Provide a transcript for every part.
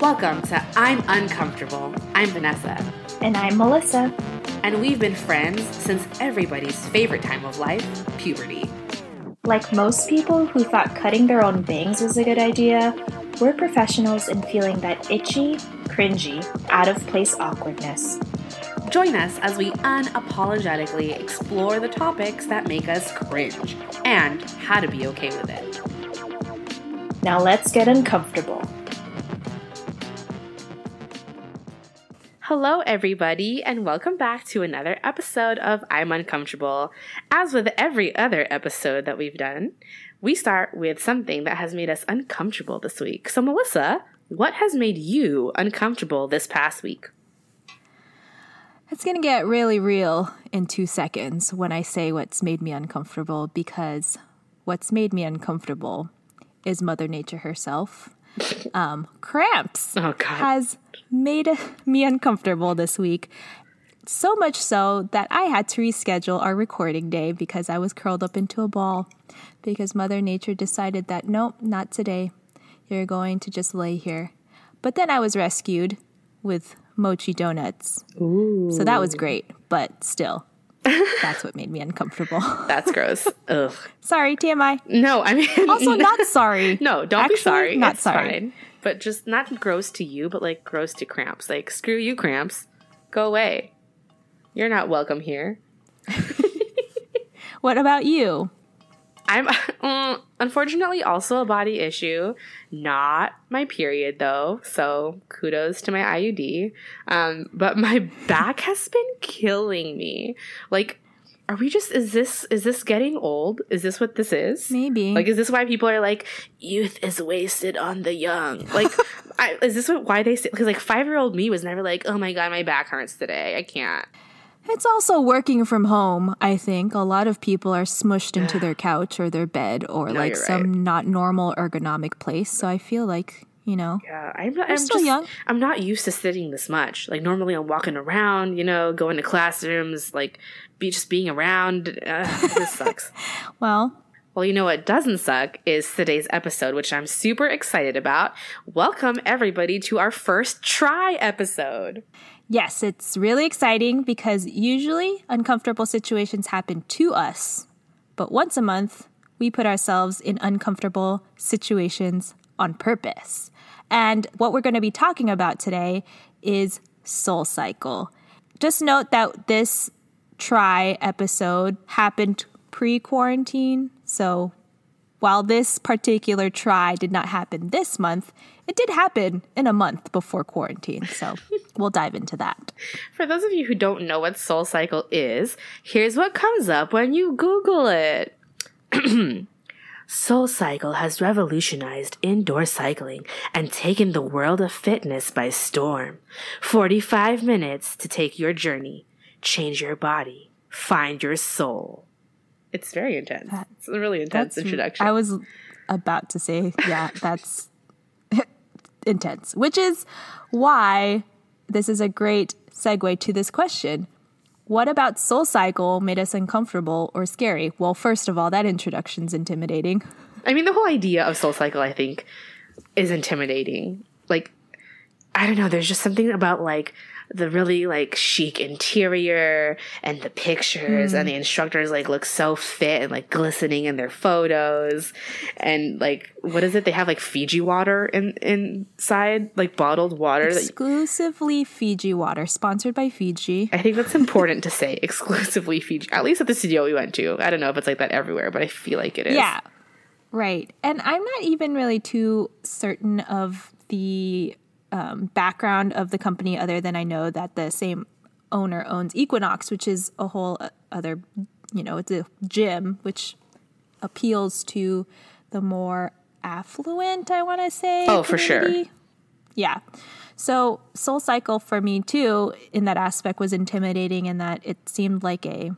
Welcome to I'm Uncomfortable. I'm Vanessa. And I'm Melissa. And we've been friends since everybody's favorite time of life, puberty. Like most people who thought cutting their own bangs was a good idea, we're professionals in feeling that itchy, cringy, out of place awkwardness. Join us as we unapologetically explore the topics that make us cringe and how to be okay with it. Now let's get uncomfortable. Hello, everybody, and welcome back to another episode of I'm Uncomfortable. As with every other episode that we've done, we start with something that has made us uncomfortable this week. So, Melissa, what has made you uncomfortable this past week? It's going to get really real in two seconds when I say what's made me uncomfortable because what's made me uncomfortable is Mother Nature herself. Um, cramps oh, has made me uncomfortable this week. So much so that I had to reschedule our recording day because I was curled up into a ball because Mother Nature decided that nope, not today. You're going to just lay here. But then I was rescued with mochi donuts. Ooh. So that was great, but still, that's what made me uncomfortable. That's gross. Ugh. Sorry, TMI. No, I mean also not sorry. No, don't Actually, be sorry. Not it's sorry. Fine. But just not gross to you, but like gross to cramps. Like screw you, cramps. Go away. You're not welcome here. what about you? I'm mm, unfortunately also a body issue, not my period though. So kudos to my IUD. Um, but my back has been killing me. Like, are we just? Is this is this getting old? Is this what this is? Maybe. Like, is this why people are like, youth is wasted on the young? Like, I, is this what why they say? Because like five year old me was never like, oh my god, my back hurts today. I can't. It's also working from home, I think. A lot of people are smushed into their couch or their bed or No, like some right. not normal ergonomic place. So I feel like, you know, Yeah, I'm, I'm still just, young. I'm not used to sitting this much. Like normally, I'm walking around, you know, going to classrooms, like be just being around. Uh, this sucks. well, Well, you know what doesn't suck is today's episode, which I'm super excited about. Welcome everybody to our first try episode. Yes, it's really exciting because usually uncomfortable situations happen to us. But once a month, we put ourselves in uncomfortable situations on purpose. And what we're going to be talking about today is Soul Cycle. Just note that this try episode happened pre quarantine. So while this particular try did not happen this month, it did happen in a month before quarantine. So we'll dive into that. For those of you who don't know what Soul Cycle is, here's what comes up when you Google it. Soul Cycle has revolutionized indoor cycling and taken the world of fitness by storm. 45 minutes to take your journey, change your body, find your soul. It's very intense. It's a really intense introduction. I was about to say, yeah, that's intense, which is why this is a great segue to this question. What about Soul Cycle made us uncomfortable or scary? Well, first of all, that introduction's intimidating. I mean, the whole idea of Soul Cycle, I think, is intimidating. Like, I don't know, there's just something about like the really like chic interior and the pictures and the hmm. instructors like look so fit and like glistening in their photos and like what is it they have like fiji water in inside like bottled water that Exclusively Fiji water, sponsored by Fiji. I think that's important to say exclusively Fiji at least at the studio we went to I don't know if it's like that everywhere but I feel like it is Yeah. Right. And I'm not even really too certain of the um, background of the company, other than I know that the same owner owns Equinox, which is a whole other, you know, it's a gym which appeals to the more affluent, I want to say. Oh, for sure. Yeah. So Soul Cycle for me too, in that aspect, was intimidating in that it seemed like a,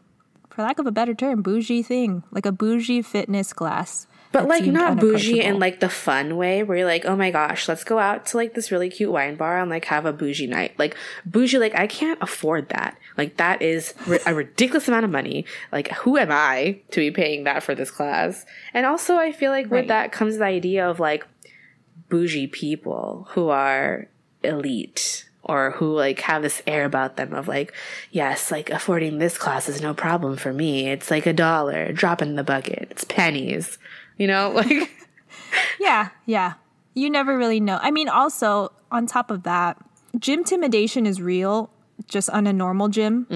for lack of a better term, bougie thing, like a bougie fitness class. But like not bougie in like the fun way where you're like, oh my gosh, let's go out to like this really cute wine bar and like have a bougie night. Like bougie, like I can't afford that. Like that is a ridiculous amount of money. Like who am I to be paying that for this class? And also I feel like with that comes the idea of like bougie people who are elite or who like have this air about them of like, yes, like affording this class is no problem for me. It's like a dollar, drop in the bucket. It's pennies. You know, like Yeah, yeah. You never really know. I mean, also on top of that, gym intimidation is real, just on a normal gym.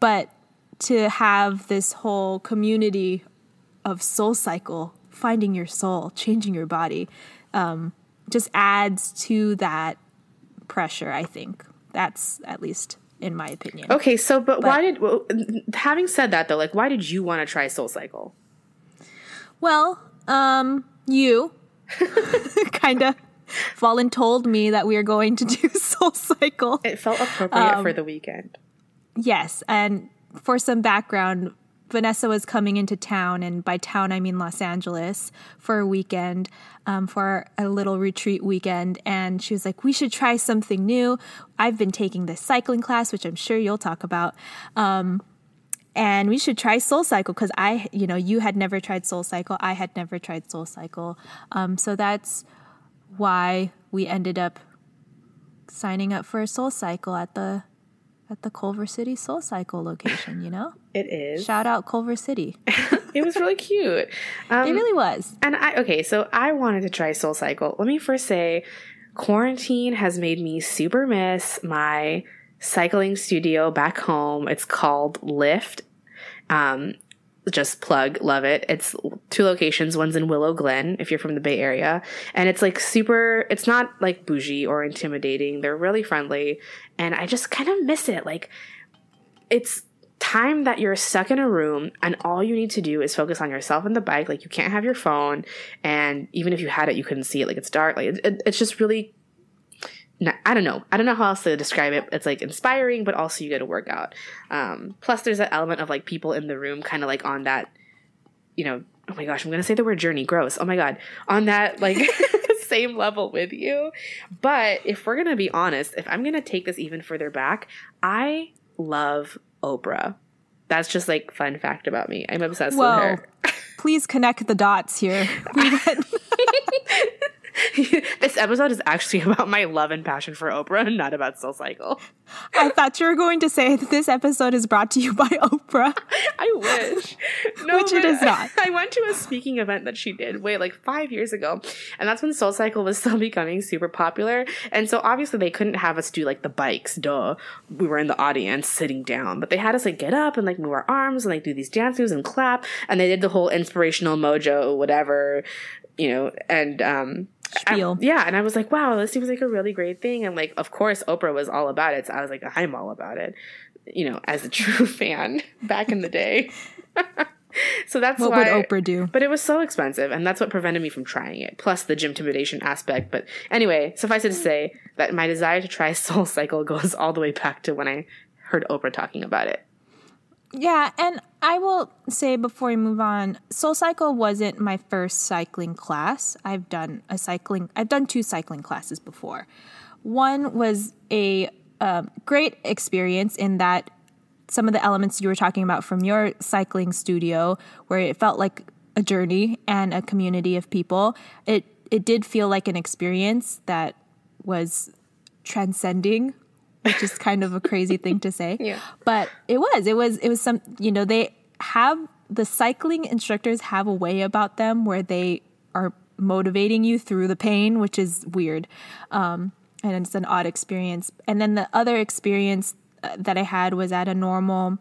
But to have this whole community of soul cycle, finding your soul, changing your body, um, just adds to that pressure. I think that's at least in my opinion. Okay, so but, why did well, having said that though, like why did you want to try Soul Cycle? Well, um, you kind of Fallen told me that we are going to do Soul Cycle. It felt appropriate for the weekend. Yes, and for some background, Vanessa was coming into town, and by town I mean Los Angeles, for a weekend, um, for a little retreat weekend. And she was like, "We should try something new." I've been taking this cycling class, which I'm sure you'll talk about. Um, and we should try Soul Cycle because I, you know, you had never tried Soul Cycle. I had never tried Soul Cycle. Um, so that's why we ended up signing up for a Soul Cycle at the at the Culver City Soul Cycle location. You know, It is. shout out Culver City. It was really cute. Um, It really was. And I okay, so I wanted to try Soul Cycle. Let me first say, quarantine has made me super miss my cycling studio back home. It's called Lift. Um, just plug, love it. It's two locations. One's in Willow Glen, if you're from the Bay Area, and it's like super. It's not like bougie or intimidating. They're really friendly, and I just kind of miss it. Like, it's time that you're stuck in a room and all you need to do is focus on yourself and the bike like you can't have your phone and even if you had it you couldn't see it like it's dark like it, it- it's just really i don't know. I don't know how else to describe it. It's like inspiring but also you get a workout um, plus there's that element of like people in the room kind of like on that you know oh my gosh i'm gonna say the word journey gross. Oh my god. On that like same level with you. But if we're gonna be honest if i'm gonna take this even further back i love oprah. That's just like fun fact about me. I'm obsessed Whoa. with her. Please connect the dots here. This episode is actually about my love and passion for oprah and not about soul cycle I thought you were going to say that this episode is brought to you by Oprah. I wish. No, Which it is not. I went to a speaking event that she did, wait, like five years ago. And that's when Soul Cycle was still becoming super popular. And so obviously they couldn't have us do like the bikes, duh. We were in the audience sitting down. But they had us like get up and like move our arms and like do these dance moves and clap. And they did the whole inspirational mojo, whatever, you know, and um I- yeah, and I was like, wow, this seems like a really great thing. And like, of course, Oprah was all about it. So I was like, I'm all about it, you know, as a true fan back in the day. so that's What why. would Oprah do? But it was so expensive, and that's what prevented me from trying it. Plus the gym intimidation aspect. But anyway, suffice it to say that my desire to try Soul Cycle goes all the way back to when I heard Oprah talking about it. Yeah, and I will say before we move on, Soul Cycle wasn't my first cycling class. I've done a cycling, I've done two cycling classes before. One was a um, great experience in that some of the elements you were talking about from your cycling studio, where it felt like a journey and a community of people. It it did feel like an experience that was transcending, which is kind of a crazy thing to say. Yeah. But it was. It was it was some you know, they have the cycling instructors have a way about them where they are motivating you through the pain, which is weird. Um and it's an odd experience. And then the other experience uh, that I had was at a normal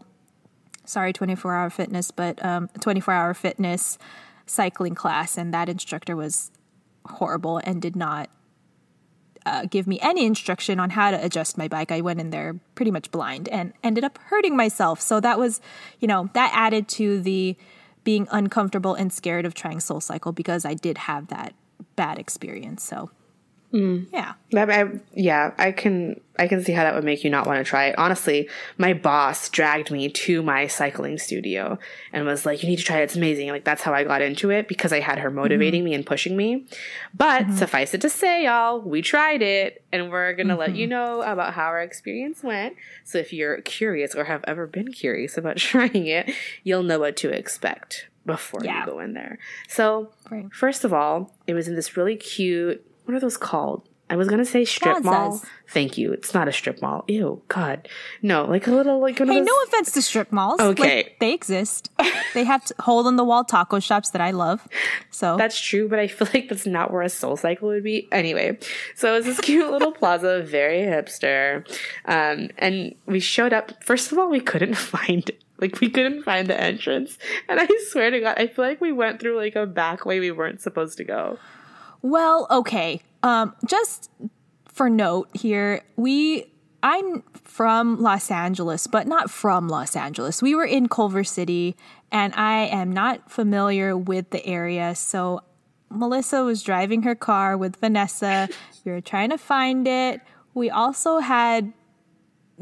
sorry 24 hour fitness but um 24 hour fitness cycling class and that instructor was horrible and did not uh, give me any instruction on how to adjust my bike. I went in there pretty much blind and ended up hurting myself. So that was, you know, that added to the being uncomfortable and scared of trying Soul Cycle because I did have that bad experience. So, Mm. yeah. That I, yeah, I can I can see how that would make you not want to try it. Honestly, my boss dragged me to my cycling studio and was like, "You need to try it. It's amazing." Like that's how I got into it because I had her motivating mm-hmm. me and pushing me. But mm-hmm. suffice it to say, y'all, we tried it, and we're gonna let you mm-hmm. know about how our experience went. So if you're curious or have ever been curious about trying it, you'll know what to expect before Yeah. you go in there. So Right. First of all, it was in this really cute. What are those called? I was gonna say strip mall. Thank you. It's not a strip mall. Ew, God, no. Like a little like one Hey, those. no offense to strip malls. Okay. Like, they exist. they have hole in the wall taco shops that I love. So That's true, but I feel like that's not where a soul cycle would be. Anyway, so it was this cute little plaza, very hipster. Um, and we showed up. First of all, we couldn't find it. Like we couldn't find the entrance. And I swear to God, I feel like we went through like a back way we weren't supposed to go. Well, okay. Um, just for note here, we I'm from Los Angeles, but not from Los Angeles. We were in Culver City, and I am not familiar with the area. So Melissa was driving her car with Vanessa. we were trying to find it. We also had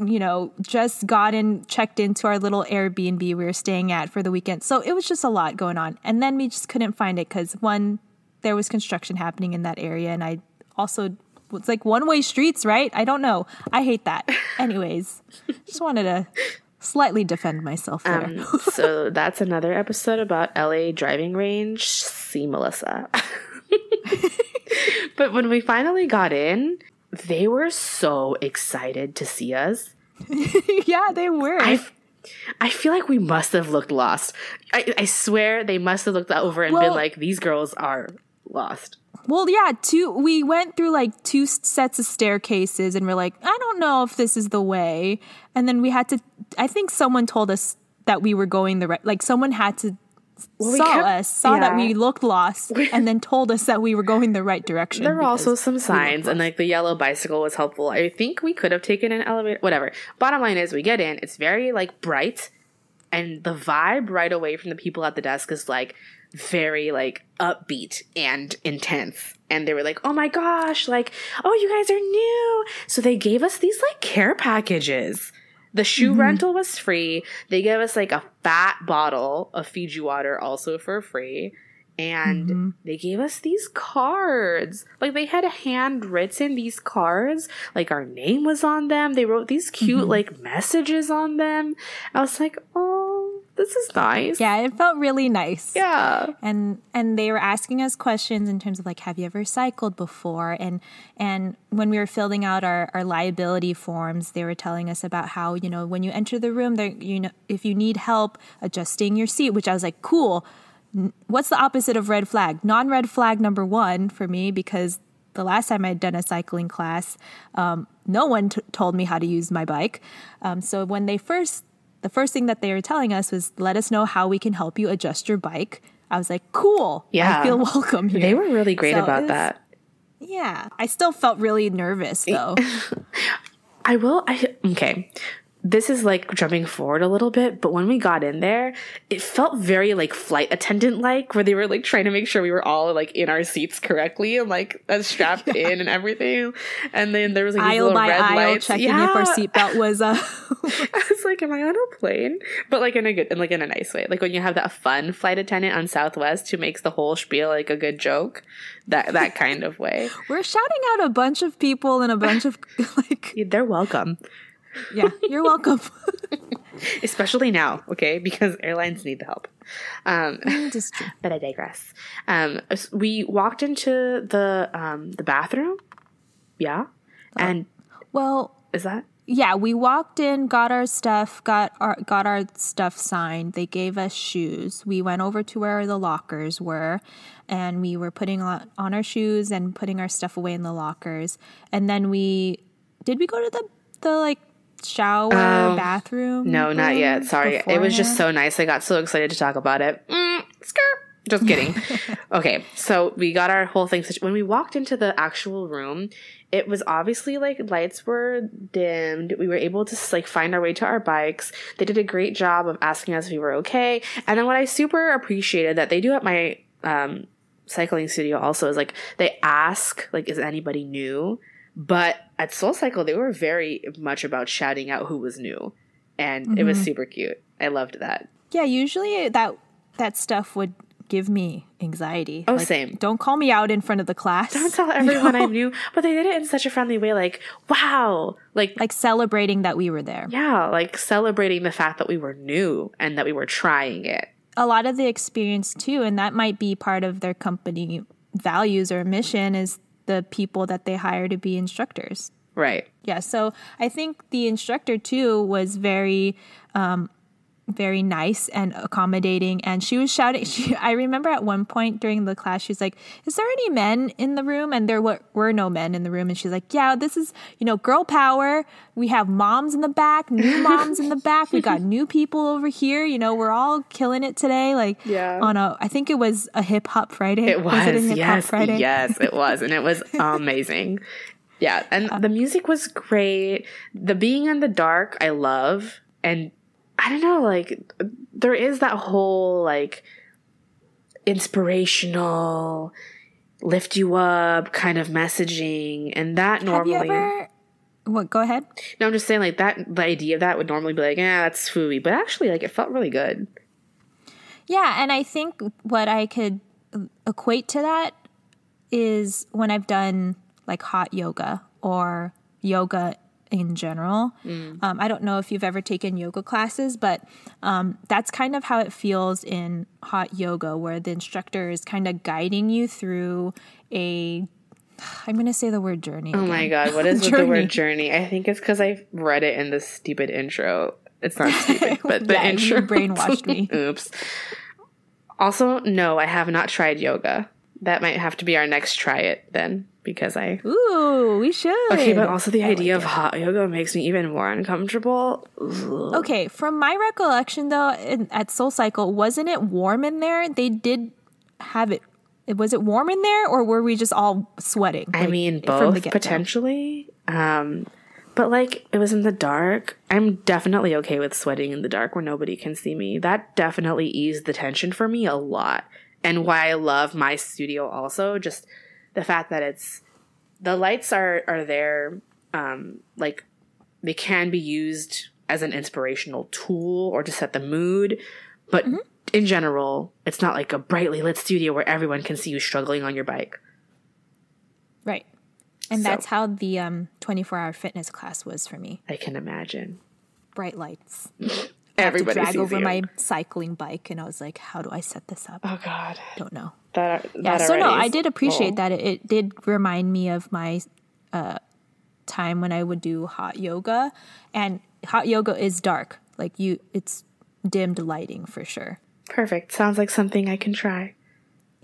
you know, just gotten checked into our little Airbnb we were staying at for the weekend. So it was just a lot going on. And then we just couldn't find it because one, there was construction happening in that area. And I also, it's like one way streets, right? I don't know. I hate that. Anyways, just wanted to slightly defend myself there. Um, so that's another episode about LA driving range. See Melissa. but when we finally got in, they were so excited to see us. yeah, they were. I, I feel like we must have looked lost. I, I swear they must have looked over and been like, these girls are lost. Well, yeah, two we went through like two sets of staircases and we're like, I don't know if this is the way. And then we had to I think someone told us that we were going the right like someone had to we saw kept- us, saw that we looked lost and then told us that we were going the right direction. There were also some signs, and like the yellow bicycle was helpful. I think we could have taken an elevator, whatever. Bottom line is, we get in, it's very like bright, and the vibe right away from the people at the desk is like very like upbeat and intense. And they were like, oh my gosh, like, oh, you guys are new. So they gave us these like care packages. The shoe mm-hmm. rental was free. They gave us like a fat bottle of Fiji water also for free. And mm-hmm. they gave us these cards. Like they had handwritten these cards. Like our name was on them. They wrote these cute mm-hmm. like messages on them. I was like, oh, this is nice. Yeah, it felt really nice. Yeah. and and they were asking us questions in terms of like have you ever cycled before and and when we were filling out our, our liability forms they were telling us about how you know when you enter the room there you know if you need help adjusting your seat which i was like cool what's the opposite of red flag non-red flag number one for me because the last time I'd done a cycling class, um, no one t- told me how to use my bike. Um, so when they first, the first thing that they were telling us was, "Let us know how we can help you adjust your bike." I was like, "Cool, Yeah. I feel welcome here." They were really great So about was- that. Yeah, I still felt really nervous though. I will. I okay. This is like jumping forward a little bit, but when we got in there, it felt very like flight attendant like, where they were like trying to make sure we were all like in our seats correctly and like strapped in and everything. And then there was like aisle little by red aisle, lights. checking if our seatbelt was uh I was like, "Am I on a plane?" But like in a good, in like in a nice way. Like when you have that fun flight attendant on Southwest who makes the whole spiel like a good joke, that that kind of way. We're shouting out a bunch of people and a bunch of like, They're welcome. Yeah, you're welcome. especially now, okay? Because airlines need the help. Um, Just but I digress. Um, we walked into the um, the bathroom. Yeah, and Well, is that yeah, we walked in, got our stuff, got our got our stuff signed. They gave us shoes. We went over to where the lockers were, and we were putting on, on our shoes and putting our stuff away in the lockers. And then we did we go to the the like shower Oh, bathroom? no? Not yet. Sorry, it was just so nice. I got so excited to talk about it. Mm, skirt. Just kidding. okay, so we got our whole thing. When we walked into the actual room, it was obviously like lights were dimmed. We were able to like find our way to our bikes. They did a great job of asking us if we were okay. And then what I super appreciated that they do at my um, cycling studio also is like they ask like is anybody new, but at Soul Cycle they were very much about shouting out who was new, and it was mm-hmm. super cute. I loved that. Yeah, usually that that stuff would give me anxiety. Oh, same. Don't call me out in front of the class. Don't tell everyone I'm new, but they did it in such a friendly way. Like, wow, like, like celebrating that we were there. yeah, like celebrating the fact that we were new and that we were trying it. a lot of the experience too and that might be part of their company values or mission is the people that they hire to be instructors. Right. Yeah, so I think the instructor too was very um very nice and accommodating and she was shouting she I remember at one point during the class she's like, "Is there any men in the room?" and there were, were no men in the room and she's like, "Yeah, this is, you know, girl power. We have moms in the back, new moms in the back. We got new people over here, you know, we're all killing it today like Yeah. on a I think it was a hip hop Friday. It was, it a yes, Friday? yes, it was, and it was amazing. Yeah, and uh, the music was great. The being in the dark, I love, and I don't know, like there is that whole like inspirational, lift you up kind of messaging, and that Have normally. you ever What, go ahead. no, I'm just saying, like that. The idea of that would normally be like, yeah, that's fooey, but actually, like it felt really good. Yeah, and I think what I could equate to that is when I've done like hot yoga or yoga in general. Um, I don't know if you've ever taken yoga classes, but um, that's kind of how it feels in hot yoga, where the instructor is kind of guiding you through a. I'm going to say the word journey. Oh my god, what is with the word journey? I think it's because I read it in the stupid intro. It's not stupid, but the Yeah, you intro brainwashed me. Oops. Also, no, I have not tried yoga. That might have to be our next try it then, because I. Ooh, we should. Okay, but also the I like idea of it. hot yoga makes me even more uncomfortable. Ugh. Okay, from my recollection though, in, at Soul Cycle, wasn't it warm in there? They did have it. Was it warm in there, or were we just all sweating? I mean, both potentially. Um, but like, it was in the dark. I'm definitely okay with sweating in the dark where nobody can see me. That definitely eased the tension for me a lot. And why I love my studio also, just the fact that it's the lights are are there, um, like they can be used as an inspirational tool or to set the mood, but Mm-hmm. in general, it's not like a brightly lit studio where everyone can see you struggling on your bike. right? And So- that's how the um, 24 hour fitness class was for me. I can imagine. Bright lights. I had to Everybody drag over you. my cycling bike, and I was like, "How do I set this up? Oh God, Don't know." that Yeah, so no, I did appreciate cool. that. It, it did remind me of my uh, time when I would do hot yoga, and hot yoga is dark. Like you, it's dimmed lighting for sure. Perfect. Sounds like something I can try.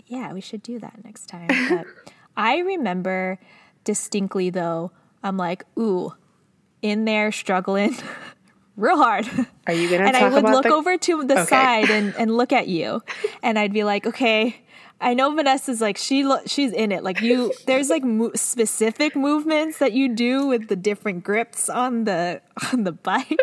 Yeah, we should do that next time. But I remember distinctly though, I'm like, ooh, in there struggling real hard. Are you gonna and I would look the- over to the Okay. side and, and look at you, and I'd be like, okay. I know Vanessa's like she lo- she's in it. Like you, there's like mo- specific movements that you do with the different grips on the on the bike,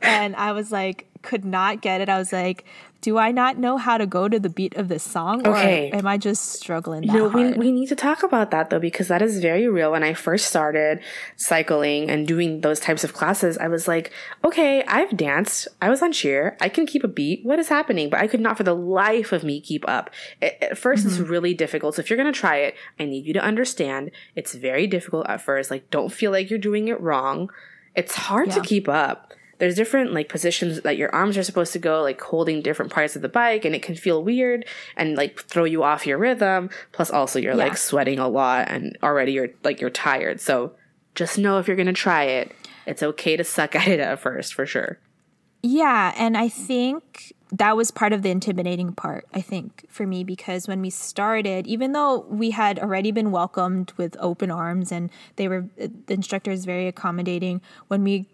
and I was like, could not get it. I was like, do I not know how to go to the beat of this song, Okay. or am I just struggling that No, we, hard? we need to talk about that though, because that is very real. When I first started cycling and doing those types of classes, I was like, okay, I've danced. I was on cheer. I can keep a beat. What is happening? But I could not for the life of me keep up. At, at 1st it's mm-hmm. really difficult. So if you're going to try it, I need you to understand it's very difficult at first. Like, don't feel like you're doing it wrong. It's hard to keep up. There's different like positions that your arms are supposed to go, like holding different parts of the bike, and it can feel weird and like throw you off your rhythm. Plus, also you're Yeah. like sweating a lot, and already you're like you're tired. So just know if you're gonna try it, it's okay to suck at it at first for sure. Yeah, and I think that was part of the intimidating part, I think, for me, because when we started, even though we had already been welcomed with open arms and they were, the instructors very accommodating, when we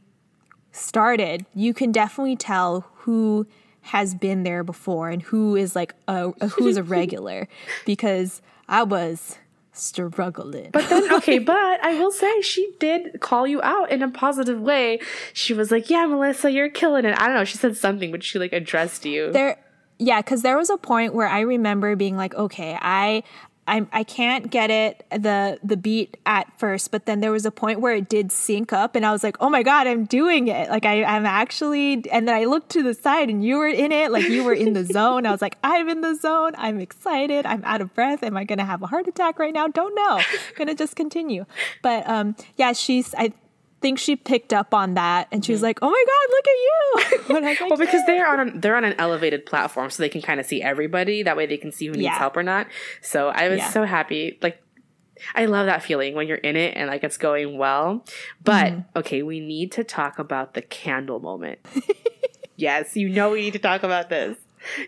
started, you can definitely tell who has been there before and who is like a, a who's a regular because I was struggling. But then, okay, but I will say she did call you out in a positive way. She was like, "Yeah, Melissa, you're killing it." I don't know. She said something, but she like addressed you. there yeah because there was a point where i remember being like okay i I'm, I can't get it the the beat at first, but then there was a point where it did sync up, and I was like, "Oh my god, I'm doing it!" Like I, I'm actually. And then I looked to the side, and you were in it, like you were in the zone. I was like, "I'm in the zone. I'm excited. I'm out of breath. Am I gonna have a heart attack right now? Don't know. gonna just continue." But um, yeah, she's. I think she picked up on that, and she was like, "Oh my god, look at you!" When I was like, Mm-hmm. well, because they're on a, they're on an elevated platform, so they can kind of see everybody. That way, they can see who needs Yeah. help or not. So I was Yeah. so happy. Like I love that feeling when you're in it and like it's going well. But okay, we need to talk about the candle moment. yes, you know we need to talk about this.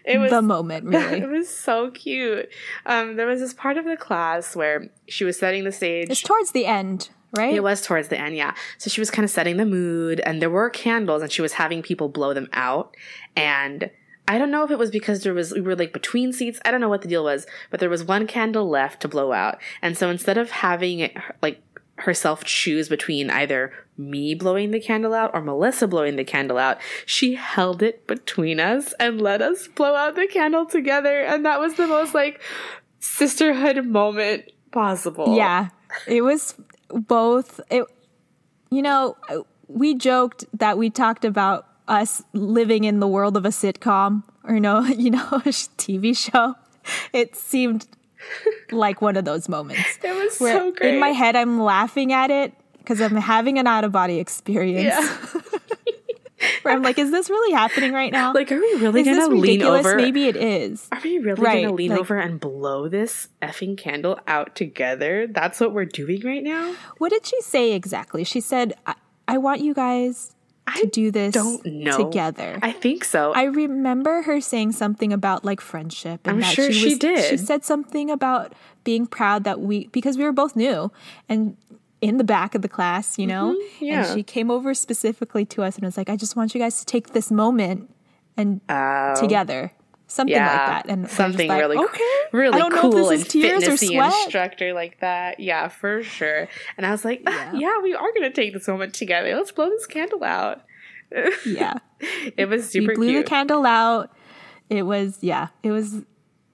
It was the moment, really. it was so cute. Um, there was this part of the class where she was setting the stage. It's towards the end, right? It was towards the end, yeah. So she was kind of setting the mood, and there were candles, and she was having people blow them out. And I don't know if it was because there was we were like between seats. I don't know what the deal was, but there was one candle left to blow out, and so instead of having it like herself choose between either me blowing the candle out or Melissa blowing the candle out, she held it between us and let us blow out the candle together, and that was the most like sisterhood moment possible. Yeah, it was both. It, you know, we joked that we talked about us living in the world of a sitcom or no, you know, a TV show. It seemed like one of those moments. It was so great. In my head, I'm laughing at it because I'm having an out of body experience. Yeah. where I'm like, is this really happening right now? Like, are we really is this gonna lean ridiculous? over? Maybe it is. Are we really Right, gonna lean like- over and blow this effing candle out together? That's what we're doing right now. What did she say exactly? She said, I, I want you guys to do this Don't know together. I think so. I remember her saying something about like friendship. And I'm that sure she was, did. She said something about being proud that we, because we were both new and in the back of the class, you know? Mm-hmm, yeah. And she came over specifically to us and was like, I just want you guys to take this moment and Oh, together. Something yeah, like that. And something like, really, okay. really I don't cool know if and this is tears or sweat. instructor like that. Yeah, for sure. And I was like, yeah. yeah, we are gonna take this moment together. Let's blow this candle out. Yeah. It was super we blew cute. the candle out. It was, yeah, it was,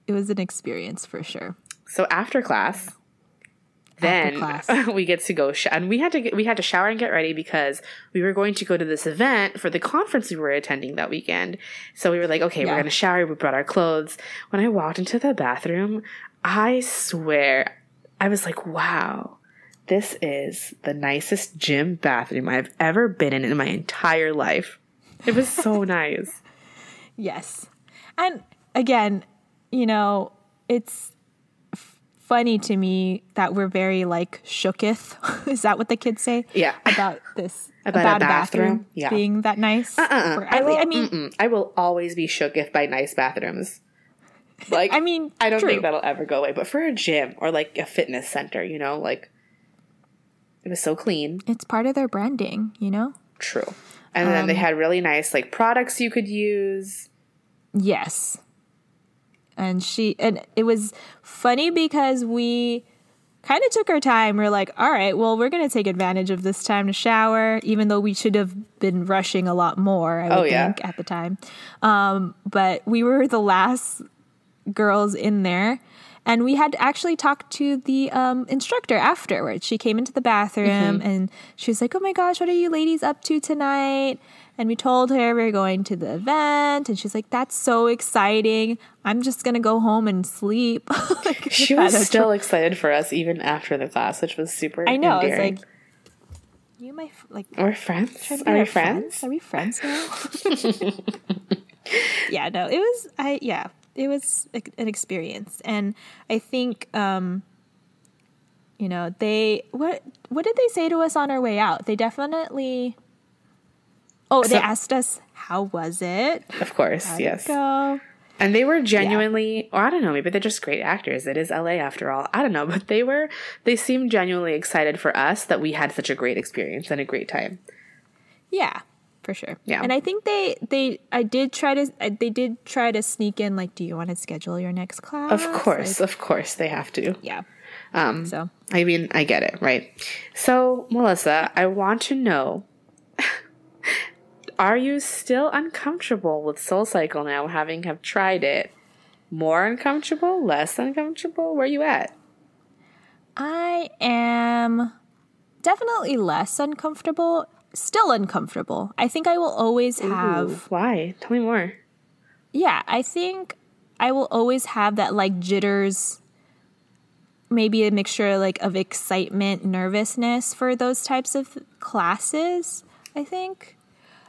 it was an experience for sure. So after class, then we get to go sh- and we had to get, we had to shower and get ready because we were going to go to this event for the conference we were attending that weekend. So we were like, okay, Yeah. we're going to shower. We brought our clothes. When I walked into the bathroom, I swear I was like, wow, this is the nicest gym bathroom I've ever been in in my entire life. It was so nice. Yes. And again, you know, it's funny to me that we're very like shooketh. Is that what the kids say? Yeah. About this About a bathroom? Yeah. being that nice. Uh-uh. I, will, I mean, mm-mm. I will always be shook if by nice bathrooms. Like, I mean, I don't true. think that'll ever go away. But for a gym or like a fitness center, you know, like it was so clean. it's part of their branding, you know? True. And then they Um, had really nice like products you could use. Yes. And she and it was funny because we kind of took our time. We're like, all right, well, we're gonna take advantage of this time to shower, even though we should have been rushing a lot more, I would Oh, yeah. think, at the time. Um, but we were the last girls in there. And we had actually talked to the um, instructor afterwards. She came into the bathroom and she was like, Oh my gosh, what are you ladies up to tonight? And we told her we are going to the event. And she's like, That's so exciting. I'm just going to go home and sleep. Like, She was still excited for us even after the class, which was super I know. It's endearing. like, You my, like, We're friends. trying to be Are we our friends? Are we friends now? yeah, no, it was I yeah, it was an experience, and I think um, you know they what what did they say to us on our way out? They definitely. Oh, they asked us how was it? Of course, How'd yes. go? And they were genuinely, or I don't know, maybe they're just great actors. It is LA after all. I don't know, but they were, they seemed genuinely excited for us that we had such a great experience and a great time. Yeah, for sure. Yeah. and I think they they I did try to they did try to sneak in like, do you want to schedule your next class? Of course, Like, of course, they have to. yeah. Um, So I mean, I get it, right? So, Melissa, I want to know are you still uncomfortable with Soul Cycle now, having have tried it? More uncomfortable? Less uncomfortable? Where are you at? I am definitely less uncomfortable. Still uncomfortable. I think I will always Ooh, have. why? Tell me more. Yeah, I think I will always have that like jitters. Maybe a mixture like of excitement, nervousness for those types of classes. I think,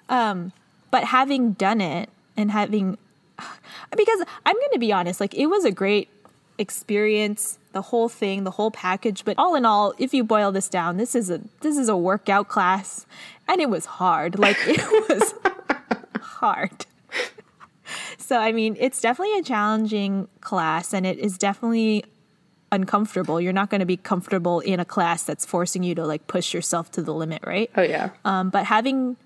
um, but having done it and having, because I'm going to be honest, like it was a great experience the whole thing, the whole package. But all in all, if you boil this down, this is a this is a workout class, and it was hard. Like it was hard. So I mean, it's definitely a challenging class, and it is definitely uncomfortable. You're not going to be comfortable in a class that's forcing you to like push yourself to the limit, right? Oh yeah. Um, but having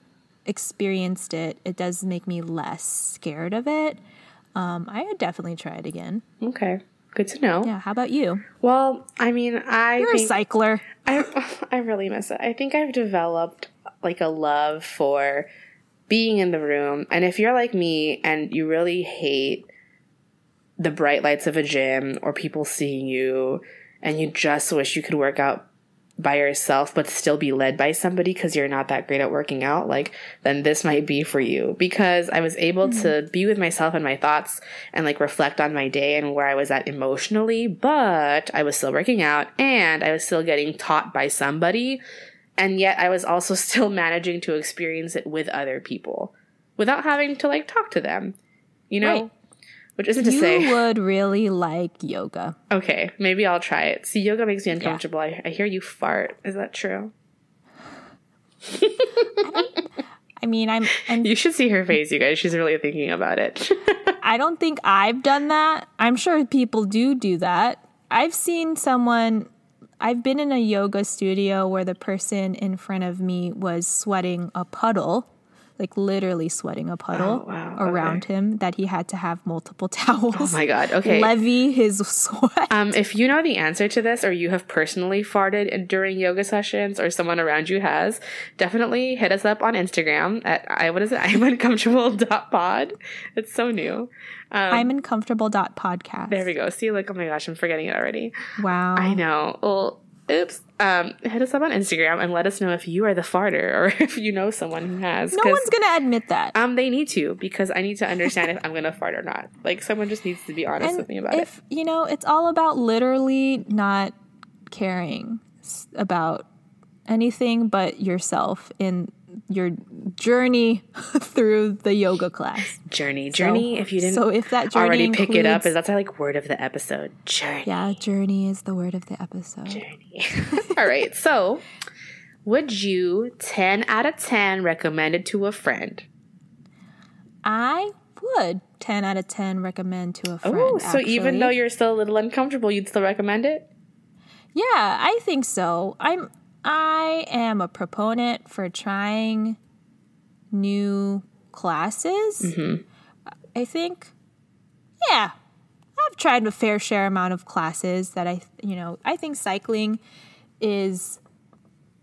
experienced it, it does make me less scared of it. Um, I would definitely try it again. Okay. Good to know. Yeah. How about you? Well, I mean, I You're a cycler. I I really miss it. I think I've developed like a love for being in the room. And if you're like me and you really hate the bright lights of a gym or people seeing you and you just wish you could work out by yourself but still be led by somebody because you're not that great at working out like then this might be for you. Because i was able to mm-hmm. be with myself and my thoughts and like reflect on my day and where i was at emotionally but i was still working out and i was still getting taught by somebody and yet i was also still managing to experience it with other people without having to like talk to them you know? Right. Which isn't to You would really like yoga. Okay, maybe I'll try it. See, yoga makes me uncomfortable. I, I hear you fart. Is that true? I mean, I'm, I'm You should see her face, you guys. She's really thinking about it. I don't think I've done that. I'm sure people do do that. I've seen someone, I've been in a yoga studio where the person in front of me was sweating a puddle, like literally sweating a puddle Oh, wow. around him, that he had to have multiple towels. oh my god. Okay. Levy his sweat. um, if you know the answer to this, or you have personally farted during yoga sessions, or someone around you has, definitely hit us up on Instagram at I what is it? I'm uncomfortable pod. It's so new. Um, I'm uncomfortable dot podcast. there we go. See, like, oh my gosh, I'm forgetting it already. Wow. I know. Well, oops. Um, hit us up on Instagram and let us know if you are the farter or if you know someone who has. No one's gonna admit that. Um, they need to because I need to understand if I'm gonna fart or not. Like, someone just needs to be honest and with me about it. you know, it's all about literally not caring about anything but yourself in your journey through the yoga class. Journey, journey. if you didn't so if that journey already pick it up, is that's our like word of the episode. Journey. yeah, journey is the word of the episode. Journey. All right. So, would you ten out of ten recommend it to a friend? I would ten out of ten recommend to a friend. Oh, so even though you're still a little uncomfortable, you'd still recommend it? Yeah, I think so. I'm I am a proponent for trying new classes. Mm-hmm. I think yeah. I've tried a fair share amount of classes that I you know, I think cycling is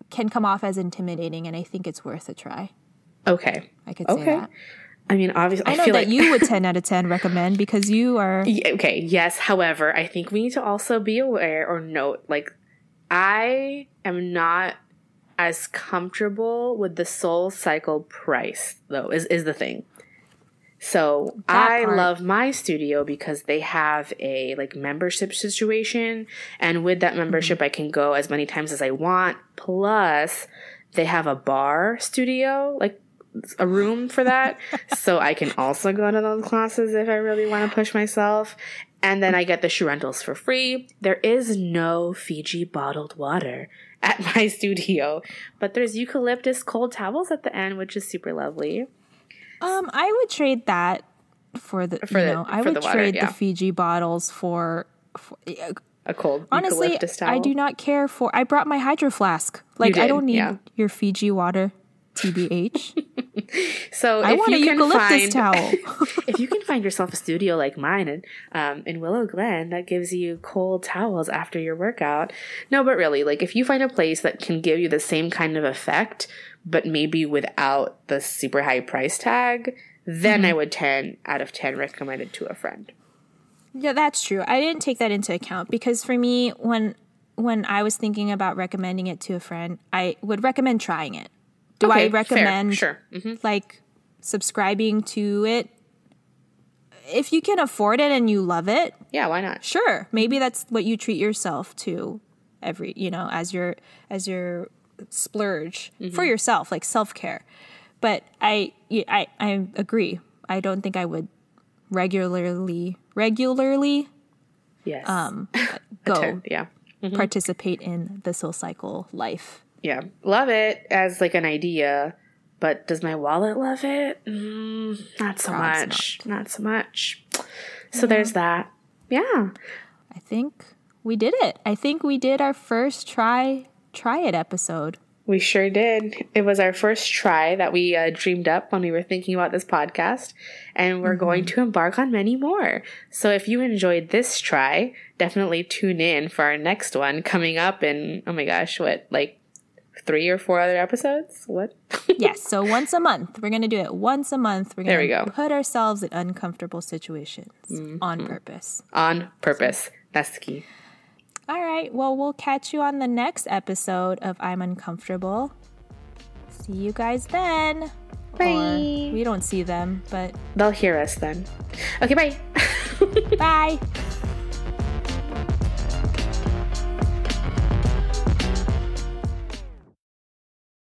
can come off as intimidating and I think it's worth a try. Okay. I could say that. I mean, obviously, I I, know feel that like you would 10 out of 10 recommend because you are okay, yes. However, I think we need to also be aware or note like I am not as comfortable with the soul cycle price though is is the thing. So That I part. love my studio because they have a like membership situation and with that mm-hmm. membership I can go as many times as I want plus they have a bar studio like a room for that so I can also go to those classes if I really want to push myself and then I get the shoe rentals for free. There is no Fiji bottled water at my studio, but there's eucalyptus cold towels at the end, which is super lovely. Um, I would trade that for the For you the- know I for would the water, trade yeah. the Fiji bottles for. for A cold honestly, eucalyptus towel. I do not care for. I brought my hydro flask. Like I did, don't need yeah. your Fiji water. TBH. So I if want a you can eucalyptus find towel. if you can find yourself a studio like mine in, um, in Willow Glen that gives you cold towels after your workout. No, but really, like if you find a place that can give you the same kind of effect, but maybe without the super high price tag, then Mm-hmm. I would 10 out of 10 recommend it to a friend. Yeah, that's true. I didn't take that into account because for me, when when I was thinking about recommending it to a friend, I would recommend trying it. Do I Okay, fair, recommend Sure. hmm like subscribing to it? If you can afford it and you love it, Yeah, why not? sure. Maybe that's what you treat yourself to every, you know, as your as your splurge for yourself, like self-care. But I I I agree. I don't think I would regularly regularly Yes. um, go yeah. participate in the Soul Cycle life. Yeah. Love it as like an idea, but does my wallet love it? Mm, not so much. Not. so much. So there's that. Yeah. I think we did it. I think we did our first try try it episode. We sure did. It was our first try that we uh, dreamed up when we were thinking about this podcast, and we're going to embark on many more. So if you enjoyed this try, definitely tune in for our next one coming up in, oh my gosh, what, like three or four other episodes? What? yes, so once a month. We're going to do it once a month. We're going we to go. Mm-hmm. put ourselves in uncomfortable situations on purpose. on purpose. That's the key. All right. Well, we'll catch you on the next episode of I'm Uncomfortable. See you guys then. Bye. Or we don't see them, but They'll hear us then. Okay, bye. bye.